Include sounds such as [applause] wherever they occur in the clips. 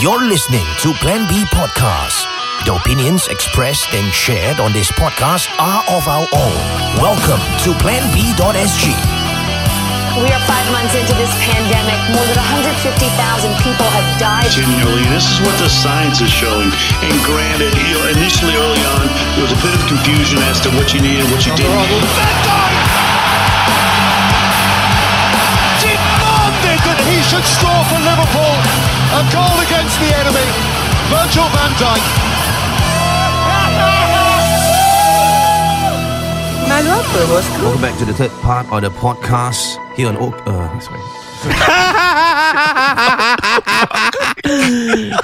You're listening to Plan B Podcast. The opinions expressed and shared on this podcast are of our own. Welcome to PlanB.sg. We are five months into this pandemic. More than 150,000 people have died. continually. This is what the science is showing. And granted, you know, initially early on, there was a bit of confusion as to what you needed, what you didn't. Demanded that he should score for Liverpool. A goal against the enemy. Virgil van Dijk. Malu apa bosku? Welcome back to the third part of the podcast here on Oak. Uh, sorry. [laughs]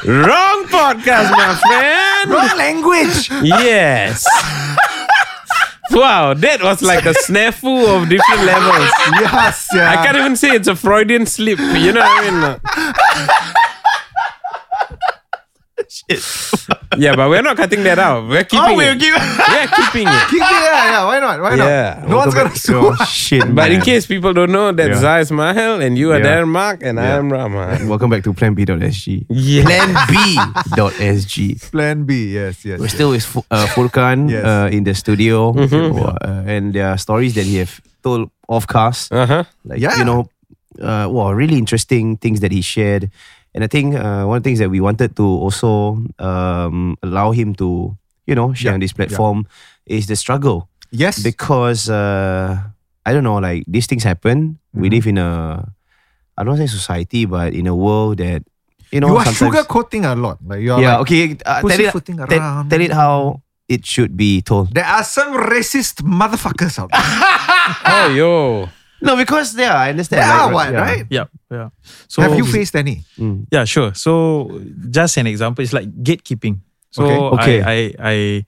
Wrong podcast, my friend. Wrong language. Yes. Wow, that was like a snafu of different levels. Yes, yeah. I can't even say it's a Freudian slip. You know what I mean? [laughs] yeah, but we're not cutting that out. We're keeping Oh, we're it. keep- [laughs] We're keeping it. Keep it, yeah, yeah. Why not? Why Yeah. not? No one's gonna sue. Oh, shit. But in case people don't know, that Yeah. Zai Ismail and you are Yeah. Darren Mark and I am Rama. Welcome back to planb.sg. Yeah. Planb.sg. Plan B, yes, yes. We're still with Fu- uh, Furqan [laughs] Yes. uh, in the studio, Mm-hmm. uh, and there are stories that he have told off cast. Uh-huh. like Yeah. you know, uh, well, really interesting things that he shared. And I think uh, one of the things that we wanted to also um, allow him to, you know, share Yeah, on this yeah. platform is the struggle Yes. because uh, I don't know, like these things happen. We Mm-hmm. live in a, I don't say society, but in a world that you know, you are sometimes- sugarcoating a lot. Like you are Yeah, like, okay. Uh, tell, it, pussyfooting tell, tell it how it should be told. There are some racist motherfuckers out there. [laughs] Oh, yo. No, because yeah, I understand. There like, are what, yeah. right? Yeah, yeah. So Have you faced any? Yeah, sure. So just an example, it's like gatekeeping. So Okay. Okay. I, I I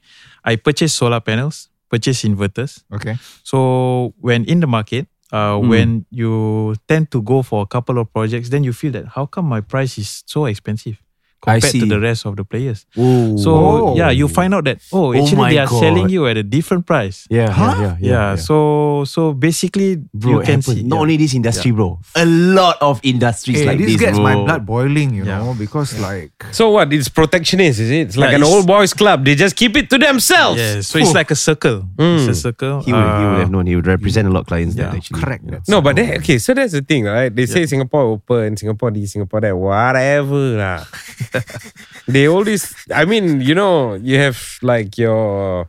I purchase solar panels, purchase inverters. Okay. So when in the market, uh, Hmm. when you tend to go for a couple of projects, then you feel that how come my price is so expensive I compared to see. the rest of the players? Ooh. So Oh. yeah, you find out that oh, Oh actually my they are God. selling you at a different price. yeah, Huh? yeah, yeah, Yeah, yeah, so so basically Bro, you can see Not yeah. only this industry, bro. A lot of industries Hey, like this this, gets bro. my blood boiling, you Yeah. know, because like So what? It's protectionist, is it? It's like Yeah, an it's- old boys club. They just keep it to themselves. Yeah, so it's like a circle. It's a circle. He would, he would Uh, have known. He would represent a lot of clients yeah. that actually. correct. you know. That's No, but that, okay, so that's the thing, right? They say Singapore open, Singapore this, Singapore that, whatever. lah. [laughs] they all this, I mean, you know, you have like your,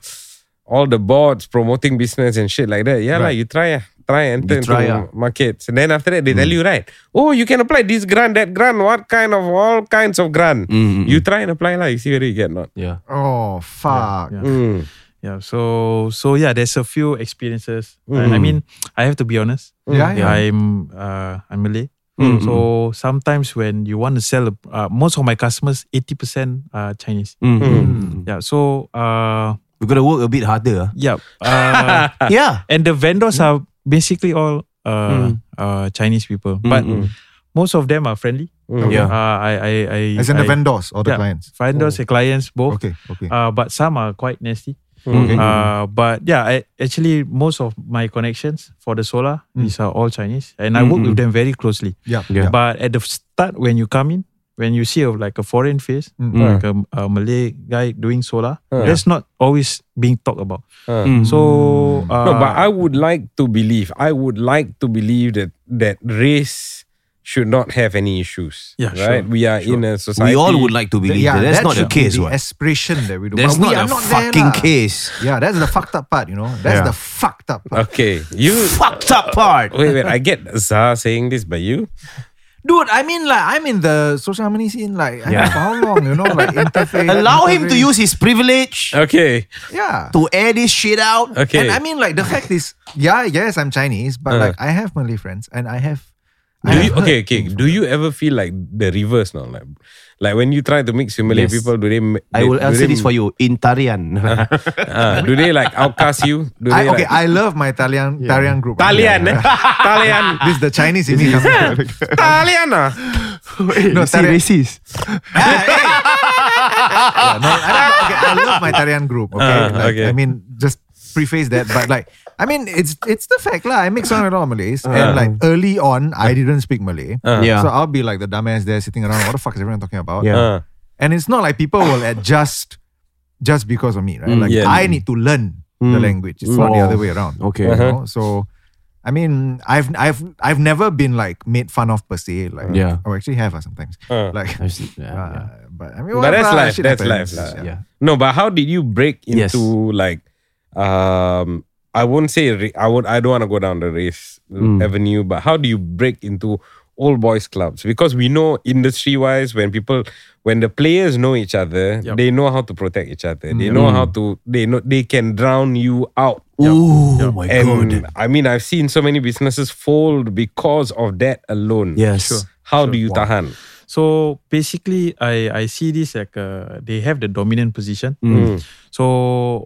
all the boards promoting business and shit like that. Yeah, Right. like you try, ah, try and enter try, into ah. markets. And then after that, they tell you, right? Oh, you can apply this grant, that grant, what kind of, all kinds of grant. Mm, mm, You try and apply, lah. you see whether you get not. Yeah. oh fuck. yeah. Mm. Yeah, so so yeah, there's a few experiences, and I mean, I have to be honest. Yeah, yeah. I'm uh, I'm Malay, Mm, so sometimes when you want to sell, uh, most of my customers, eighty percent are Chinese. Mm, mm, mm. Yeah, so uh, We gotta work a bit harder. ah. yeah, uh, [laughs] yeah. and the vendors are basically all uh, uh, Chinese people, but most of them are friendly. Mm. Yeah. Uh, I I I As in the I- vendors or the yeah, clients. vendors and clients both. Okay, okay. Uh, but some are quite nasty. Okay. Uh, but yeah, I, actually most of my connections for the solar these are all Chinese, and I work with them very closely. yeah, Yeah. But at the start, when you come in, when you see of like a foreign face, Mm. like a, a Malay guy doing solar, that's not always being talked about. Mm. So uh, No, but I would like to believe. I would like to believe that that race should not have any issues. Yeah, right. sure, We are in a society. We all would like to believe that. That's that not the should be case, the what? aspiration that we do. That's but we not are the not fucking lah. case. Yeah, that's the fucked up part, you know. That's Yeah. the fucked up part. Okay, you. Fucked up part. Wait, wait. I get Zah saying this, but you. Dude, I mean like I'm in the social harmony scene like I Yeah. mean, for how long, you know, like [laughs] interface. Allow him to use his privilege Okay. Yeah. to air this shit out. Okay. And I mean like the fact is, yeah, yes, I'm Chinese, but Uh. like I have Malay friends and I have Do you, okay, okay. [laughs] Do you ever feel like the reverse now? Like, like when you try to mix with Malay Yes. people, do they? ma- I they- will answer they- this for you in Tarian. [laughs] Ah, do they like outcast you? Do I, they okay, like, I love my Italian Italian group. Talian, eh? Yeah. [laughs] Talian, This is the Chinese in me coming. Talian, ah. no, Italian, racist. yeah, no, I, okay, I love my Italian group. Okay, Ah, Like, okay. I mean, just preface that, but like I mean, it's it's the fact lah. I mix around with a lot of Malays, Uh. and like early on, I didn't speak Malay. Uh. Yeah. So I'll be like the dumbass there sitting around. What the fuck is everyone talking about? Yeah. Uh, And it's not like people will adjust just because of me, right? Mm. Like Yeah. I need to learn the Mm. language. It's not the other way around. Okay. You Uh-huh. know? So, I mean, I've I've I've never been like made fun of per se. Like, Yeah. Oh, actually have uh, sometimes. Uh. Like, I. Yeah, uh, yeah. but I mean, But that's life, that's happens. life lah. Yeah. no, but how did you break Yes. into like um I won't say ra- I would I don't want to go down the race Mm. avenue, but how do you break into old boys clubs? Because we know industry wise when people when the players know each other, Yup. they know how to protect each other. They know how to they know they can drown you out. Ooh, my And god. I mean I've seen so many businesses fold because of that alone. Yes. Sure. How do you tahan? So basically, I I see this like uh, they have the dominant position. Mm. So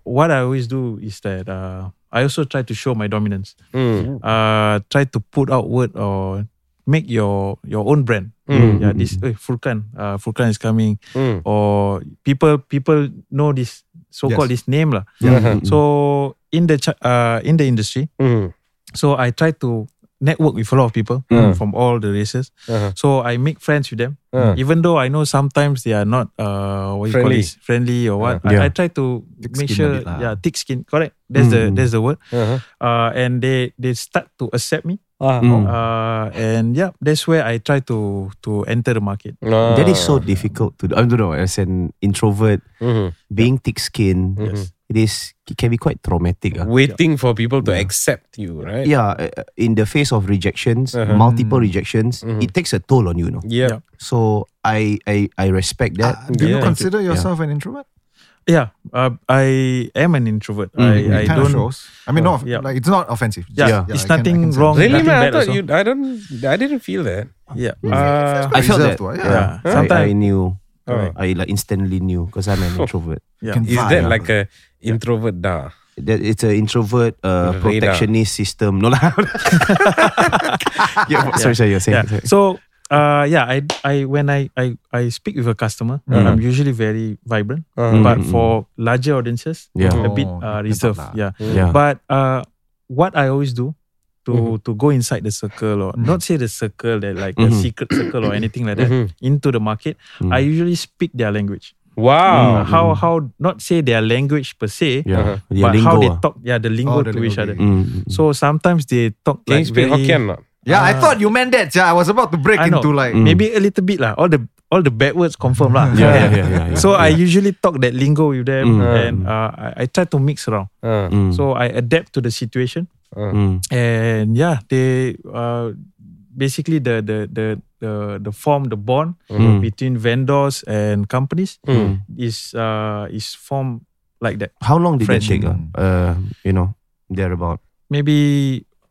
what I always do is that uh, I also try to show my dominance. Mm. Uh, try to put out word or make your your own brand. Mm. Yeah, this eh, Furkan, uh, Furkan is coming, Mm. or people people know this so called this name lah. Yeah. So in the uh in the industry, Mm. so I try to network with a lot of people Mm. from all the races. Uh-huh. So I make friends with them. Uh. Even though I know sometimes they are not uh what you call Friendly. this friendly or what. Yeah. I, I try to Thick make sure bit lah. yeah, thick skin. Correct. That's the Mm. that's the word. Uh-huh. Uh and they they start to accept me. Mm. Uh and yeah, that's where I try to to enter the market. That is so Ah. difficult to do. I don't know. As an introvert, Mhm. being thick-skinned, Yes. It is it can be quite traumatic. ah. waiting for people to accept you, right? Yeah, uh, in the face of rejections, Uh-huh. multiple rejections, Mhm. it takes a toll on you. you know? Yeah. So I I, I respect that. Uh, do you consider yourself an introvert? Yeah, uh, I am an introvert. Mm, I, I kind don't. shows. I mean, no, yeah. like it's not offensive. Yeah, Just- it's I can- nothing can wrong. Really, Nothing man? I thought you. I don't. I didn't feel that. Yeah. Mm. Uh, I felt Reserved that. one, yeah. yeah. I, Sometimes I knew. Oh. I like instantly knew because I'm an [laughs] introvert. yeah. Is that like a introvert da? That it's an introvert uh, Radar. protectionist system. No lah. [laughs] yeah, sorry, sorry, you're saying. yeah. sorry. So uh yeah, I I when I I, I speak with a customer, Mhm. I'm usually very vibrant. Uh-huh. But Mm, mm, for larger audiences, Yeah. a bit Oh, uh, reserved. lah. Yeah. Yeah. But uh what I always do to Mhm. to go inside the circle or not say the circle that like a Mhm. secret circle or anything like that Mhm. into the market, Mm. I usually speak their language. Wow. Uh, how how not say their language per se, yeah. Uh-huh. But how they ah. talk. Yeah, the lingo Oh, the to each lingo, other. okay. Mm, mm, mm. So sometimes they talk Can you like speak very, Hokkien not? Yeah, I Ah. thought you meant that. Yeah, I was about to break I know. into like. Mm. maybe a little bit lah. All the all the bad words confirm lah. Yeah, yeah, yeah, yeah, yeah. So I usually talk that lingo with them, Mm. and uh, I, I try to mix around. Uh, Mm, So I adapt to the situation, uh. mm, and yeah, they uh, basically the the the the the form the bond Mm. between vendors and companies Mm. is uh is formed like that. How long did French. take? ah? Uh, you know, thereabout. Maybe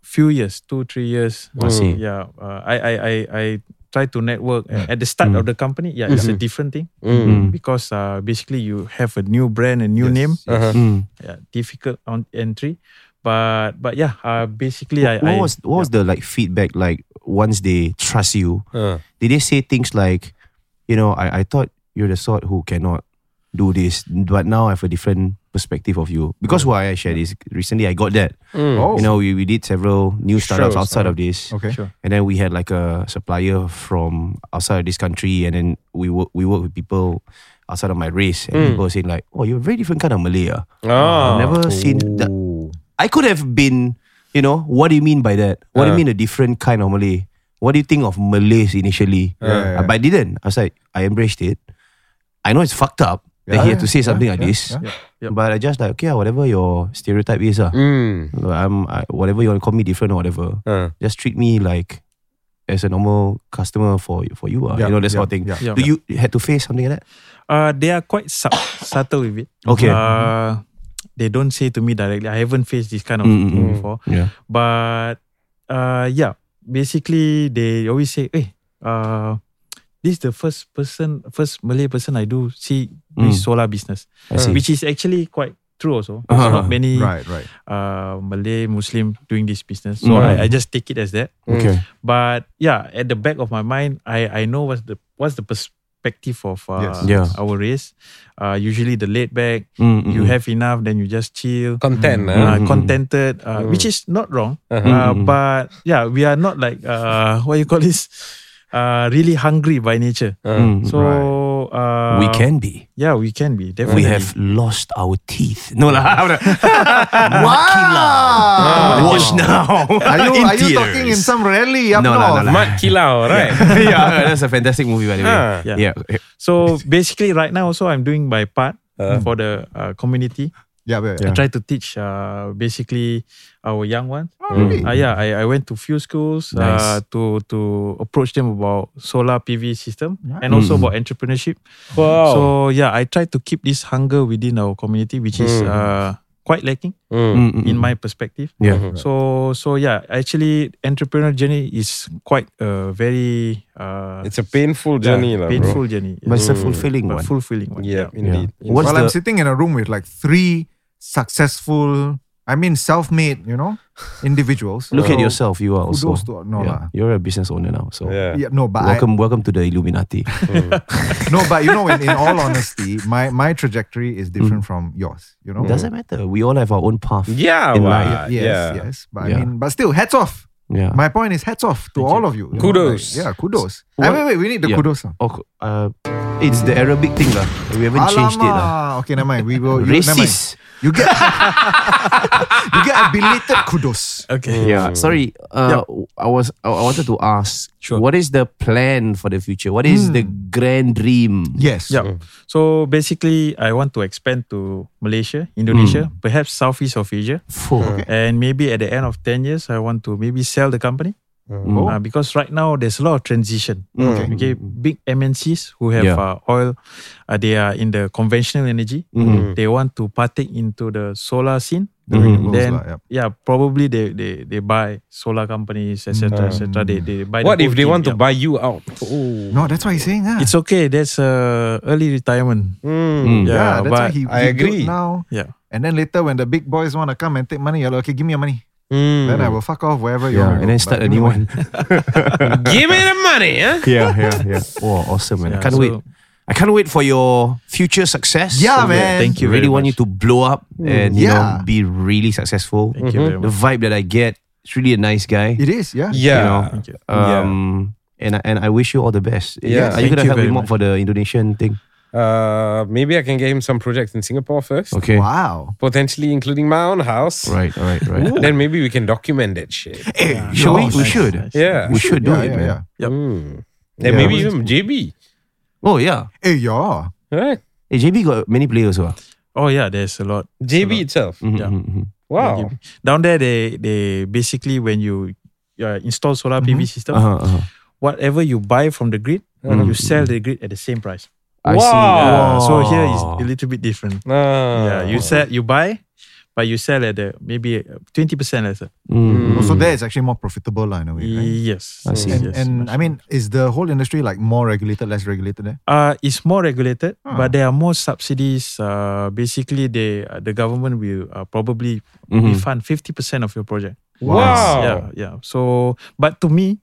few years, two three years. I see. Yeah, uh, I I I I try to network at the start Mm. of the company. Yeah, it's a Mhm. different thing Mm. Mm. because uh, basically you have a new brand, a new Yes, name. yes. Uh-huh. Mm. Yeah, difficult on entry, but but yeah, uh, basically I, what I was what was the like feedback like once they trust you? Uh. Did they say things like, you know, I, I thought you're the sort who cannot do this, but now I have a different perspective of you. Because why I shared this recently, I got that. Mm. Oh, You know, we, we did several new startups Shows, outside uh, of this. okay. Sure. And then we had like a supplier from outside of this country, and then we work we work with people outside of my race, and Mm. people were saying like, "Oh, you're a very different kind of Malay." ah." Ah. I've never seen that. Ooh. I could have been, you know, what do you mean by that? What do Uh. you mean a different kind of Malay? What do you think of Malays initially? Yeah, Uh, but I didn't. I was like, I embraced it. I know it's fucked up that Yeah, he had to say something yeah, like yeah, this. yeah. Yep. But I just like, okay, ah, whatever your stereotype is, ah. Mm. I'm I, whatever you want to call me different or whatever. Uh. Just treat me like as a normal customer for for you, ah. Yeah, you know, that yeah, sort of thing. yeah. Yeah. Do you had to face something like that? Uh, they are quite sub- [coughs] subtle with it. Okay. Uh, they don't say to me directly. I haven't faced this kind of Mm, mm, thing mm. before. Yeah. But uh, yeah, basically they always say, "Hey, uh, this is the first person, first Malay person I do see Mm. this solar business, which is actually quite true also. [laughs] There's Uh-huh. not many Right, right. uh, Malay Muslim doing this business, so Mm. I, I just take it as that. Okay. But yeah, at the back of my mind, I I know what's the what's the pers- perspective of uh, Yes. Yeah. our race. Uh, usually the laid back, Mm, mm, you mm. have enough, then you just chill. Content. Uh, ah. Mm. contented, uh, which is not wrong, Uh-huh. uh, Mm. but yeah, we are not like uh, [laughs] what you call this, uh, really hungry by nature. Mm, So uh, we can be. yeah, we can be definitely. We have lost our teeth. No lah. [laughs] [laughs] Wow. [laughs] Watch now. Are you, In are you talking in some rally up No, no, north? no, no. Mat Kilau, right? yeah, that's a fantastic movie by the way. Ah. Yeah. yeah. So basically, right now also I'm doing my part Uh. for the uh, community. Yeah, yeah, I yeah. try to teach uh, basically our young ones. Oh, really? Uh, yeah, I, I went to few schools uh, Nice. to to approach them about solar PV system and Mm. also about entrepreneurship. Wow. So yeah, I try to keep this hunger within our community, which is Mm. uh, quite lacking Mm. Mm, mm, in mm. my perspective. yeah. So so yeah, actually, entrepreneur journey is quite a very uh, It's a painful yeah, journey, lah, bro. painful journey, But it's a Mm. fulfilling but one. fulfilling one. Yeah, indeed. What's well, the- I'm sitting in a room with like three successful, I mean, self-made, you know, individuals. Look at yourself. You are also. Kudos to no yeah, lah. You're a business owner now. So Yeah. Yeah, no, but welcome, welcome to the Illuminati. [laughs] Hmm. No, but you know, in, in all honesty, my my trajectory is hmm. different from yours. You know, Doesn't matter. We all have our own path. Yeah, In wah, life. yes, yeah. yes, but Yeah. I mean, but still, hats off. Yeah. My point is hats off to all of you. you know, Kudos. like, yeah, kudos. What- Ah, wait, wait, we need the Yeah. kudos. Oh, uh, it's the Arabic thing lah. We haven't changed it lah. Okay, never mind. We will. You, never mind. Racist. You get [laughs] you get a belated kudos. Okay. Yeah. Sorry. Uh, I was. I wanted to ask. Sure. What is the plan for the future? What is the grand dream? Yes. Yeah. So basically, I want to expand to Malaysia, Indonesia, perhaps Southeast of Asia, Full. and maybe at the end of ten years, I want to maybe sell the company. Mm. Uh, because right now there's a lot of transition. Okay. Okay, big MNCs who have Yeah. uh, oil, uh, they are in the conventional energy. Mhm. They want to partake into the solar scene. The renewables Then lah, yep. yeah, probably they they they buy solar companies, etc. etc. They they buy. What the if they team, want to yeah. buy you out? Oh. No, that's what he's saying. Ah. It's okay. That's uh, early retirement. Mm. yeah, Yeah, that's why he, I he built agree. now. yeah. And then later when the big boys want to come and take money, you're like, okay, give me your money. Mm. Then I will fuck off wherever you Yeah, want. and then start a new one. [laughs] Give me the money, huh? yeah, yeah, yeah. [laughs] Oh, awesome, man! I Yeah, can't so- wait. I can't wait for your future success. Yeah, man. Thank you really very want much. you to blow up and you know be really successful. Thank you very The vibe that I get, it's really a nice guy. It is, yeah. Yeah. You know, Thank you. um, and I- and I wish you all the best. Yeah. Are you gonna you help very him out for the Indonesian thing? Uh, maybe I can get him some projects in Singapore first. Okay. Wow. Potentially including my own house. Right, right, right. [laughs] Then maybe we can document that shit. Hey, shall we? We should. nice. Yeah. We should do yeah, it, yeah, man. yeah. Yep. Mm. And Yeah. maybe even JB. Oh yeah. Hey, yeah. Right? Hey, JB got many players, ah. Oh yeah, there's a lot. JB itself. Mhm, Yeah. mhm, mhm. Wow. Down there, they they basically when you uh, install solar PV system, Uh-huh, uh-huh. whatever you buy from the grid, Mhm. you sell the grid at the same price. I see. Wow. So here is a little bit different. Ah. Yeah, you sell, you buy, but you sell at the maybe twenty percent lesser. Mm. So there it's actually more profitable lah, in a way, right? Yes, I see. And, yes, and I mean, is the whole industry like more regulated, less regulated there? Uh, it's more regulated, Ah. but there are more subsidies. Uh, basically, they uh, the government will uh, probably Mhm. refund fifty percent of your project. Wow. Yeah, yeah. So, but to me,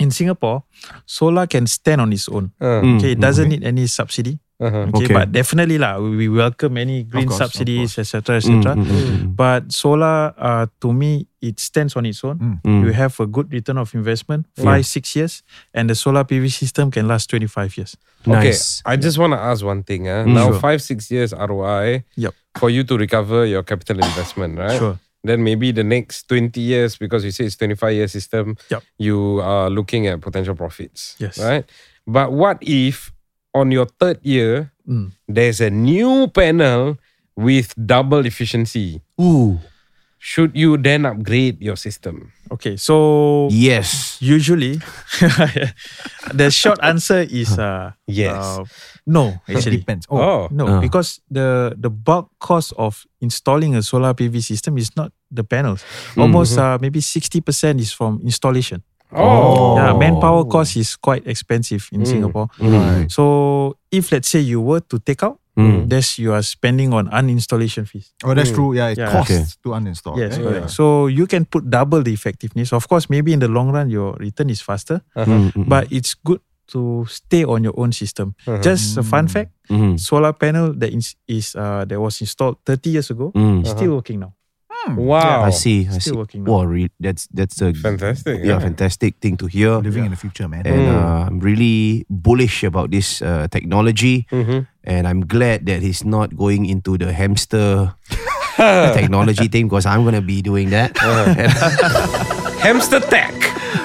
in Singapore, solar can stand on its own. Uh, Mm, Okay, it doesn't need any subsidy. Uh-huh. Okay, Okay. but definitely lah, we, we welcome any green course, subsidies, etc., Mm, etc. mm, mm, mm. But solar, uh, to me, it stands on its own. Mm. You have a good return of investment, five, six years, and the solar PV system can last 25 years. Okay, Nice. I just want to ask one thing. Uh. Mm. Now, Sure. five, six years ROI Yep. for you to recover your capital investment, right? Sure. Then maybe the next 20 years, because you say it's 25 year system, Yep. you are looking at potential profits. Yes. Right? But what if on your third year, Mm. there's a new panel with double efficiency? Ooh. Should you then upgrade your system? Okay, so Yes. usually [laughs] the short answer is uh, Yes. uh, no, actually. Depends. Oh. Oh, No, Ah. because the the bulk cost of installing a solar PV system is not the panels. Almost uh, maybe 60% is from installation. Oh. Yeah, manpower cost is quite expensive in Mm. Singapore. Right. So if let's say you were to take out, Mm. that's you are spending on uninstallation fees. oh, that's true. Yeah, it Yeah. costs Okay. to uninstall. Yes, yeah. correct. So you can put double the effectiveness. Of course, maybe in the long run your return is faster, Uh-huh. Mm, mm, but it's good to stay on your own system. Just a fun fact: Mhm. solar panel that is, is uh, that was installed 30 years ago Mm. is still working now. Wow. I see. I see. Still working now. Wow, re- that's that's a Fantastic. yeah, fantastic thing to hear. Living in the future, man. And uh, I'm really bullish about this uh, technology, and I'm glad that he's not going into the hamster [laughs] technology thing because I'm gonna be doing that. [laughs] [laughs] Hamster tech.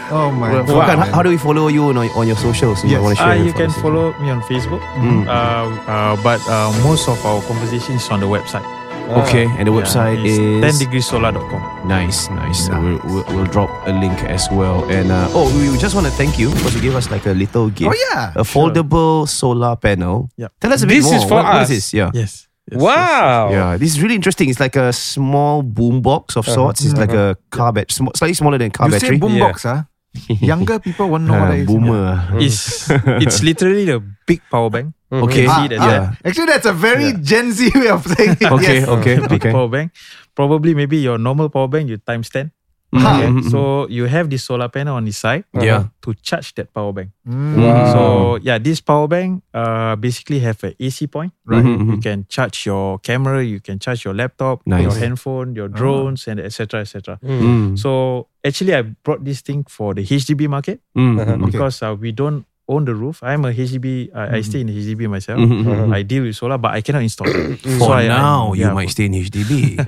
oh my Well, god. Furqan, man. how do we follow you on, on your socials? Yes. want to Uh, share you can follow me on Facebook, Mm. uh, uh, but uh, most of our conversations is on the website. Ah, okay, and the website yeah, is 10degreesolar.com. Nice, nice. So We'll, we'll, we'll drop a link as well. And uh, oh, we just want to thank you because you gave us like a little gift. Oh, yeah. a foldable solar panel. Yeah, Tell us a bit This more. is for what, what us. is this? Yeah. Yes. yes, Wow. Yeah, this is really interesting. It's like a small boom box of uh-huh. sorts. It's like uh-huh. a car bat, sm- slightly smaller than car You battery. boombox, huh? [laughs] Younger people won't know Uh, what it is. boomer. [laughs] It's it's literally the big power bank. Okay. You Ah, see that, ah, yeah. Actually, that's a very Gen Z way of saying it. Okay, yes. okay, [laughs] big okay. power bank. Probably maybe your normal power bank you times 10. Mhm, Okay? mhm, So you have this solar panel on the side Yeah. to charge that power bank. Mm. Wow. So yeah, this power bank uh basically have a AC point. Right. Mhm, You mhm. can charge your camera, you can charge your laptop, Nice. your handphone, your drones, and etc. etc. Mm. So actually, I brought this thing for the HDB market Mm, mhm, because uh, we don't own the roof. I'm a HDB. I, I stay in the HDB myself. Mhm, mhm, I deal with solar, but I cannot install. it. [coughs] For I- I- now, you yeah, might stay in HDB. [laughs] [laughs]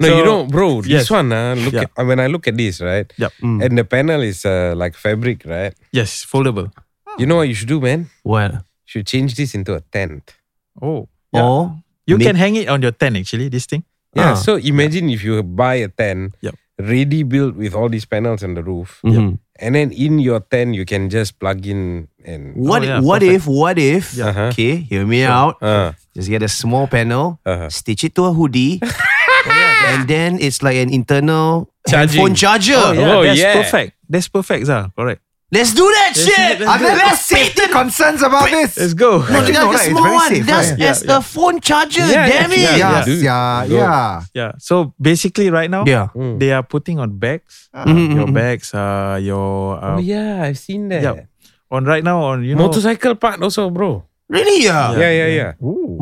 No, So- you know, bro. This Yes. one, uh, look Yeah. at, when I look at this, right? Yep. Mm. And the panel is uh, like fabric, right? Yes, foldable. You know what you should do, man? What? You should change this into a tent. Oh, yeah. Or you make- can hang it on your tent. Actually, this thing. Yeah. Ah. So imagine if you buy a tent, Yep. ready built with all these panels on the roof, Mhm. And then in your tent you can just plug in and. What? Oh, yeah, what perfect. if? What if? Yeah. Uh-huh. Okay, hear me out. Uh, Just get a small panel, Uh-huh. stitch it to a hoodie, [laughs] and then it's like an internal Charging. phone charger. Oh yeah, Oh, that's yeah. perfect. That's perfect, Zah. Correct. Let's do that Let's shit. do that, Are let's do there safety concerns about this? Let's go. No, like no, a right, it's small very one. safe, That's right? as Yeah, a phone charger. Yeah, damn yeah, it. yeah. Yeah, yeah. Yeah. So basically, right now, Yeah. they are putting on bags. Mhm, Your mhm. bags, uh, your uh, oh yeah, I've seen that. yeah. on right now on you know Motorcycle part also, bro. Really? Yeah. Yeah, yeah, yeah.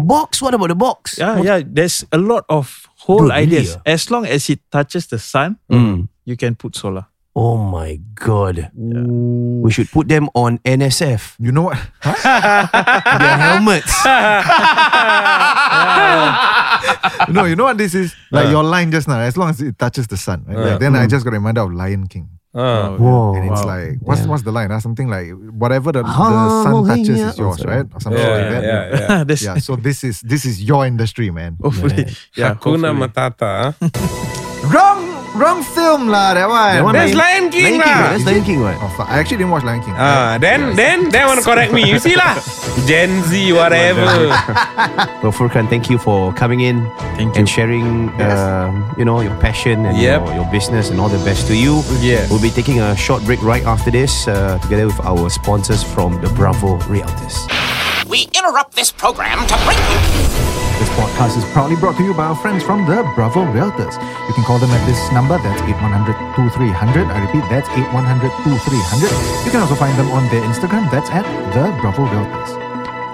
Box. What about the box? Yeah, yeah. There's a lot of whole Dude, really, ideas. As long as it touches the sun, Mm. you can put solar. Oh my god. We should put them on NSF. You know what? [laughs] Their helmets. [laughs] no, you know what this is? Like your line just now, as long as it touches the sun, right? Like, then I just got reminded of Lion King. Uh, Whoa. And it's wow. like, what's what's the line? Uh? Something like, whatever the, the Hallelujah. sun touches is Oh, yours, right? Or something yeah, like yeah, that. yeah, yeah. [laughs] Yeah, so this is this is your industry, man. hopefully. Yeah, Hakuna hopefully. Matata. huh? Wrong, wrong film lah. That one. That one That's Lion- Lion King Lion King, lah. right? That's Lion King, right? Oh, fuck. I actually didn't watch Lion King. Ah, then then they want to correct me. You see lah, [laughs] Gen Z whatever. [laughs] Well, Furqan, thank you for coming in Thank and you. sharing, um, you know, your passion and Yep. your, your business and all the best to you. Yes. We'll be taking a short break right after this, uh, together with our sponsors from the Bravo Realtors. We interrupt this program to bring you This podcast is proudly brought to you by our friends from the Bravo Realtors. You can call them at this number, that's 8100 2300. I repeat, that's 8100 2300. You can also find them on their Instagram, that's at the Bravo Realtors.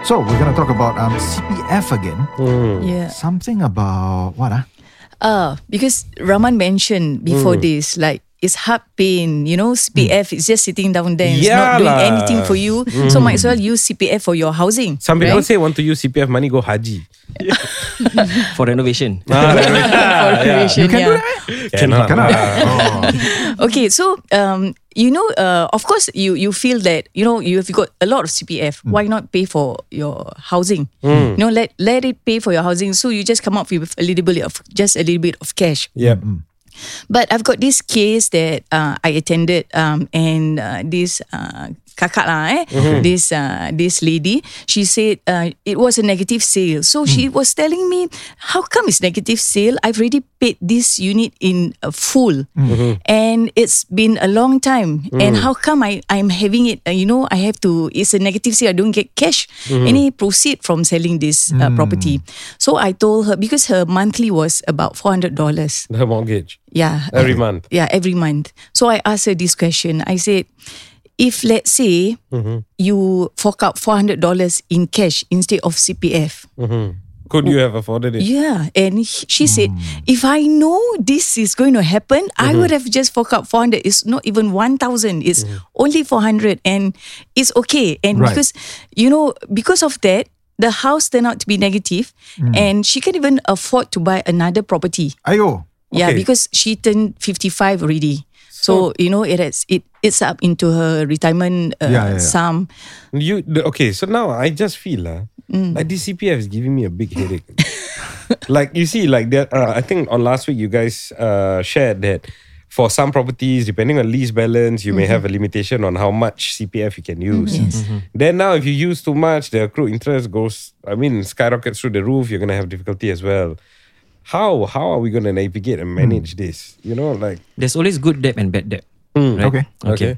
So, we're going to talk about um, CPF again. Yeah. Something about what? Ah? Uh, because Raman mentioned before this, like it's heart pain, you know, CPF is just sitting down there, it's Yeah not doing lah. anything for you. So might as well use CPF for your housing. Some people right? say want to use CPF money go haji. [laughs] for renovation. [laughs] Ah, for renovation, yeah. Cannot. Cannot. lah. [laughs] Okay, so um, you know, uh, of course, you you feel that you know you have got a lot of CPF. Hmm. Why not pay for your housing? Hmm. You know, let let it pay for your housing. So you just come up with a little bit of just a little bit of cash. Yep. Hmm. But I've got this case that uh, I attended, um, and uh, this uh, kakak lah, eh, this uh, this lady, she said uh, it was a negative sale. So she was telling me, how come it's negative sale? I've already paid this unit in uh, full, and it's been a long time. And how come I I'm having it? Uh, you know, I have to. It's a negative sale. I don't get cash any proceed from selling this uh, property. So I told her because her monthly was about four hundred dollars. Her mortgage Yeah. every month. Yeah, every month. So I asked her this question. I said, if let's say Mm-hmm. you fork out four hundred dollars in cash instead of CPF. Could you have afforded it? Yeah, and he- she said, Hmm. if I know this is going to happen, I Mm-hmm. would have just fork out 400. It's not even 1,000. It's Mm-hmm. only 400 and it's okay. And Right. because, you know, because of that, the house turned out to be negative Mm. and she can't even afford to buy another property. Ayo. Yeah, because she turned 55 already. So, you know, it has, it it's up into her retirement uh, Yeah, yeah, yeah. sum. You the- okay? So now I just feel uh, like the CPF is giving me a big headache. [laughs] like you see, like that. Uh, I think on last week you guys uh, shared that for some properties, depending on lease balance, you may have a limitation on how much CPF you can use. Then now, if you use too much, the accrued interest goes. I mean, skyrockets through the roof. You're gonna have difficulty as well. How how are we gonna navigate and manage this? You know, like There's always good debt and bad debt. Right? Okay. okay.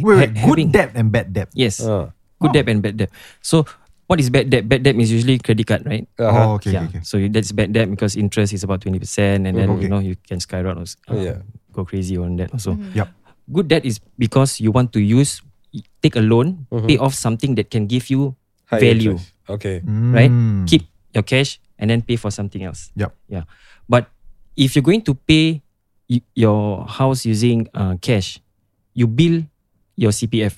Wait, wait. Ha- good having- debt and bad debt. Yes. Uh, Good debt and bad debt. So what is bad debt? Bad debt is usually credit card, right? uh-huh. Oh, okay, yeah. okay, okay. So that's bad debt because interest is about 20% and then Okay. you know you can skyrocket also, uh, Yeah. go crazy on that also. Yep. Good debt is because you want to use take a loan, pay off something that can give you High value, interest. Okay. right? Mm. Keep your cash and then pay for something else. Yep. Yeah. But if you're going to pay your house using uh, cash, you bill your CPF.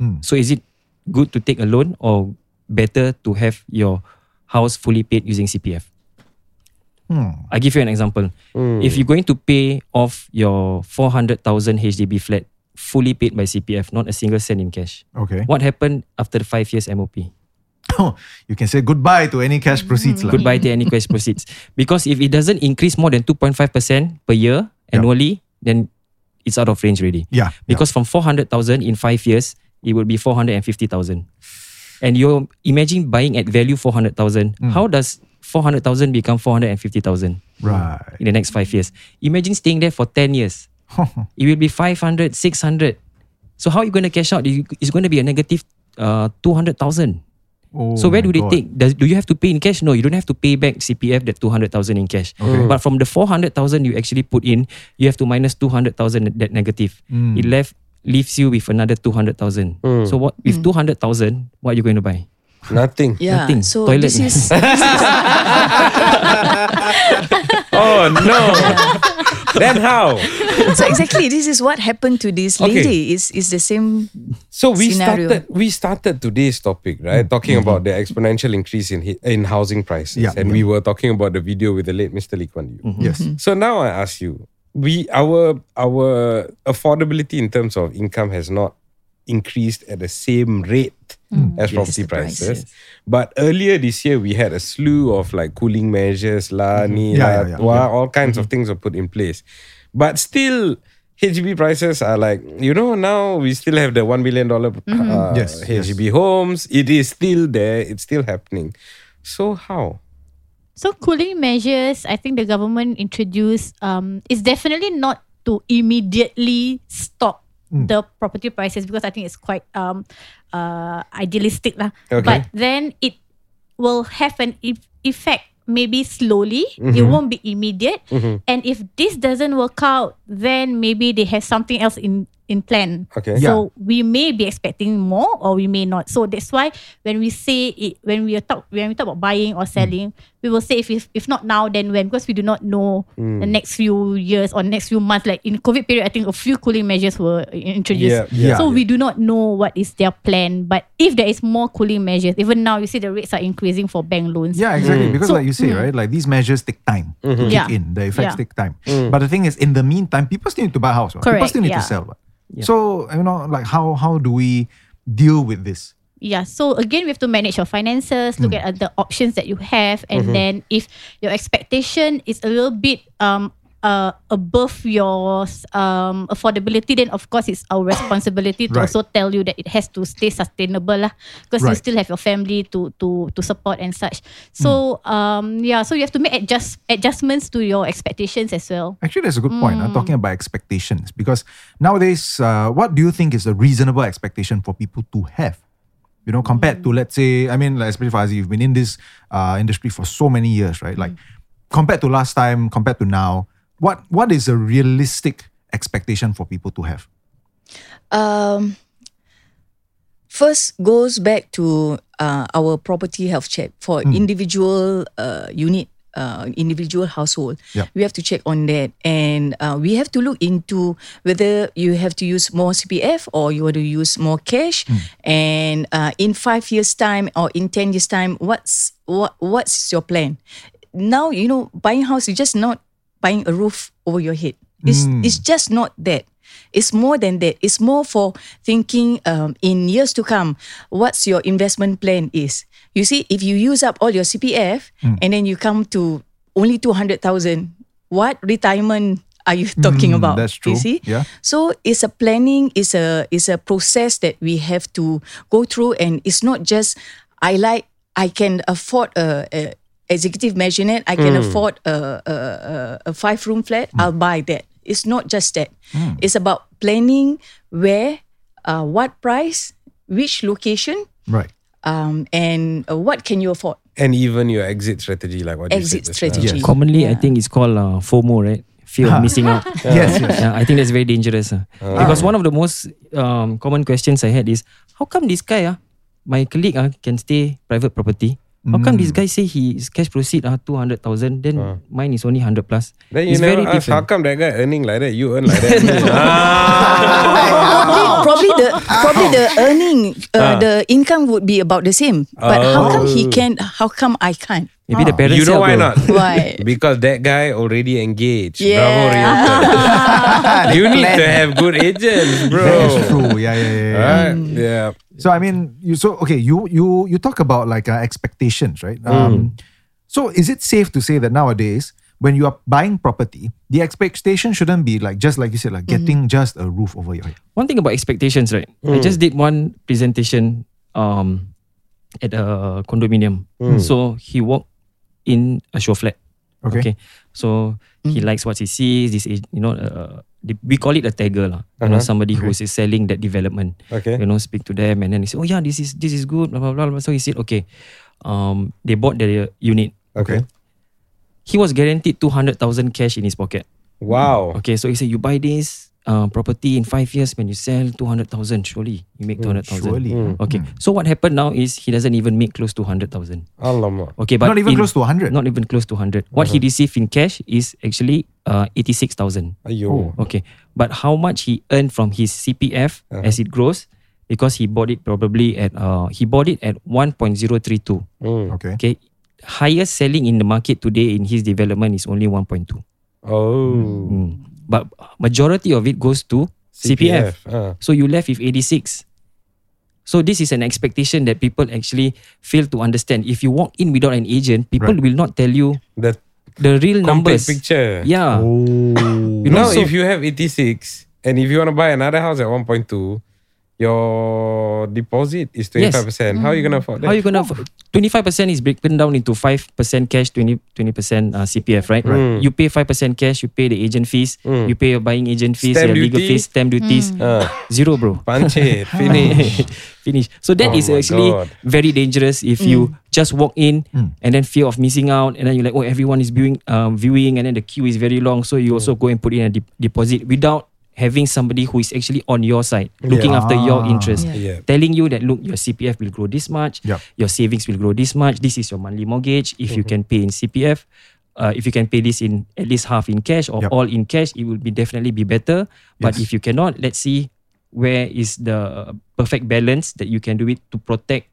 Mm. So is it good to take a loan or better to have your house fully paid using CPF? Hmm. I give you an example. If you're going to pay off your 400,000 HDB flat fully paid by CPF, not a single cent in cash. Okay. What happened after the five years MOP? You can say goodbye to any cash proceeds. lah. Goodbye to any cash proceeds. Because if it doesn't increase more than 2.5% per year annually, then it's out of range already. Yeah. Because from 400,000 in five years, it would be 450,000. And you're imagine buying at value 400,000. How does 400,000 become 450,000. Right. in the next five years? Imagine staying there for 10 years. [laughs] it will be 500, 600. So how are you going to cash out? It's going to be a negative uh, 200,000. Oh So where do they God. take? Does, do you have to pay in cash? No, you don't have to pay back CPF that 200,000 in cash. But from the 400,000 you actually put in, you have to minus 200,000 that negative. Mm. It left leaves you with another 200,000. So what with 200,000, what are you going to buy? Nothing. Yeah. Nothing. So Toilet. this is [laughs] [laughs] Oh no. [laughs] then how? so exactly this is what happened to this Okay. lady. Is is the same So we Scenario. started we started today's topic, right? Talking mm-hmm. about the exponential increase in in housing prices. Yeah. And we were talking about the video with the late Mr. Lee Kuan Yew. Mm-hmm. Yes. So now I ask you, we our our affordability in terms of income has not increased at the same rate as property price, prices. But earlier this year we had a slew of like cooling measures, la, ni, Yeah, la, yeah, yeah. tua, all kinds of things were put in place. But still HDB prices are like, you know, now we still have the $1 billion uh, Yes, yes. Homes. It is still there. It's still happening. So how? So cooling measures, I think the government introduced um, is definitely not to immediately stop the property prices because I think it's quite um, uh, idealistic lah. Okay. But then it will have an e- effect maybe slowly. It won't be immediate. And if this doesn't work out, then maybe they have something else in in plan. Okay. So we may be expecting more or we may not. So that's why when we say it, when we talk when we talk about buying or selling, we will say if, if if not now then when because we do not know the hmm. next few years or next few months. Like in COVID period, I think a few cooling measures were introduced. Yeah, yeah. so we do not know what is their plan. But if there is more cooling measures, even now you see the rates are increasing for bank loans. Yeah, exactly. Hmm. Because So- like you say, hmm. right, like these measures take time to mm-hmm. kick Yeah. in. The effects Yeah. take time. Mm. But the thing is, in the meantime, people still need to buy a house. right? People still need to sell. right? So you know, like how how do we deal with this? Yeah, so again, we have to manage your finances, look at the options that you have, and then if your expectation is a little bit um uh above your um affordability, then of course it's our responsibility to Right. also tell you that it has to stay sustainable lah, because you still have your family to to to support and such. So um yeah, so you have to make adjust adjustments to your expectations as well. Actually, that's a good point. I'm talking about expectations because nowadays, uh, what do you think is a reasonable expectation for people to have? You know, compared to let's say, I mean, like, especially for Aziz, you've been in this uh, industry for so many years, right? Like, compared to last time, compared to now, what what is a realistic expectation for people to have? Um, first goes back to uh, our property health check for individual uh, unit, uh, individual household. Yep. We have to check on that, and uh, we have to look into whether you have to use more CPF or you want to use more cash. And uh, in five years' time or in ten years' time, what's what what's your plan? Now you know buying house is just not buying a roof over your head. It's it's just not that. It's more than that. It's more for thinking um, in years to come. What's your investment plan is? You see, if you use up all your CPF and then you come to only two hundred thousand, what retirement are you [laughs] talking Mm, about? that's true. You see, Yeah. so it's a planning, it's a it's a process that we have to go through, and it's not just I like I can afford a, a executive maisonette, I can afford a a, a, a five room flat, I'll buy that. It's not just that. It's about planning where, uh, what price, which location, Right. Um, and uh, what can you afford. And even your exit strategy, like what Exit you said. strategy. Commonly, I Yeah. think it's called uh, FOMO, right? Fear of [laughs] missing out. Yes, yes. Yeah, I think that's very dangerous. ah. Because one of the most um, common questions I had is, how come this guy, ah, my colleague, ah, can stay private property? How come this guy say his cash proceed are 200,000, then mine is only 100 plus? Then you it's never very ask, how different. come that guy earning like that? You earn like that. [laughs] ah. probably, probably the probably the earning, uh, the income would be about the same. But how come he can? How come I can't? Maybe the parents You know why bro. not? [laughs] Why? Because that guy already engaged. Yeah. Bravo, realtor. [laughs] [laughs] you need to have good agents, bro. That's true. Yeah, yeah, yeah. yeah. Right? Yeah. So I mean, you so okay. You you you talk about like uh, expectations, right? Um, so is it safe to say that nowadays, when you are buying property, the expectation shouldn't be like just like you said, like getting just a roof over your head. One thing about expectations, right? I just did one presentation um, at a condominium. So he walked in a show flat. Okay. So he likes what he sees. This is, you know, uh, we call it a tagger lah. You know, somebody who is selling that development. Okay. You know, speak to them and then he said, oh yeah, this is this is good. Blah blah blah. So he said, okay, um, they bought the unit. Okay. He was guaranteed two hundred thousand cash in his pocket. Wow. Okay, so he said you buy this uh, property in five years when you sell two hundred thousand. Surely you make two hundred thousand. surely. Okay, so what happened now is he doesn't even make close to hundred thousand. Alamak. Okay, but Not even in- close to 100. Not even close to hundred. What he received in cash is actually uh, eighty six thousand. Ayo. Okay, but how much he earned from his CPF as it grows? Because he bought it probably at uh, he bought it at one point zero three two. Mm. Okay. Okay, highest selling in the market today in his development is only one point two. Oh. Mm. But majority of it goes to CPF. Ah. So you left with 86. So this is an expectation that people actually fail to understand. If you walk in without an agent, people Right. will not tell you The the real numbers. picture. Yeah. Oh. You know, now, so- if you have 86 and if you want to buy another house at 1.2, your deposit is 25%. How are you going to afford that? How you gonna? Twenty five percent is broken down into five percent cash, 20 percent uh, CPF, right? Right. You pay five percent cash, you pay the agent fees, you pay your buying agent fees, Stamp your legal fees, stamp duties, Ah, zero, bro. punch it, [laughs] finish. [laughs] Finish. So that Oh is actually God. very dangerous if you just walk in and then fear of missing out, and then you're like, oh, everyone is viewing, um, viewing, and then the queue is very long. So you also go and put in a de- deposit without having somebody who is actually on your side, looking after your Ah. interest, Yeah. telling you that look, your CPF will grow this much, Yup. your savings will grow this much. This is your monthly mortgage. If you can pay in CPF. Uh, if you can pay this in at least half in cash or Yup. all in cash, it will be definitely be better. But Yes. if you cannot, let's see where is the perfect balance that you can do it to protect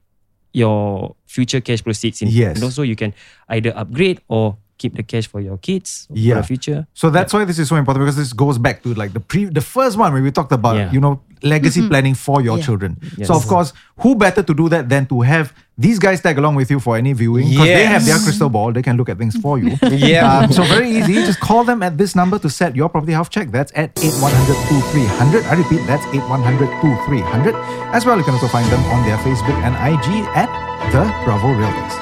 your future cash proceeds in Yes. and also you can either upgrade or keep the cash for your kids Yeah. for the future So that's why this is so important because this goes back to like the pre the first one where we talked about Yeah. you know legacy planning for your Yeah. children. Yes. So of course, who better to do that than to have these guys tag along with you for any viewing because they have their crystal ball. They can look at things for you. [laughs] Yeah. Um, so very easy. Just call them at this number to set your property health check. That's at 8100 2300. I repeat, that's 8100 2300. As well, you can also find them on their Facebook and IG at The Bravo Realtors.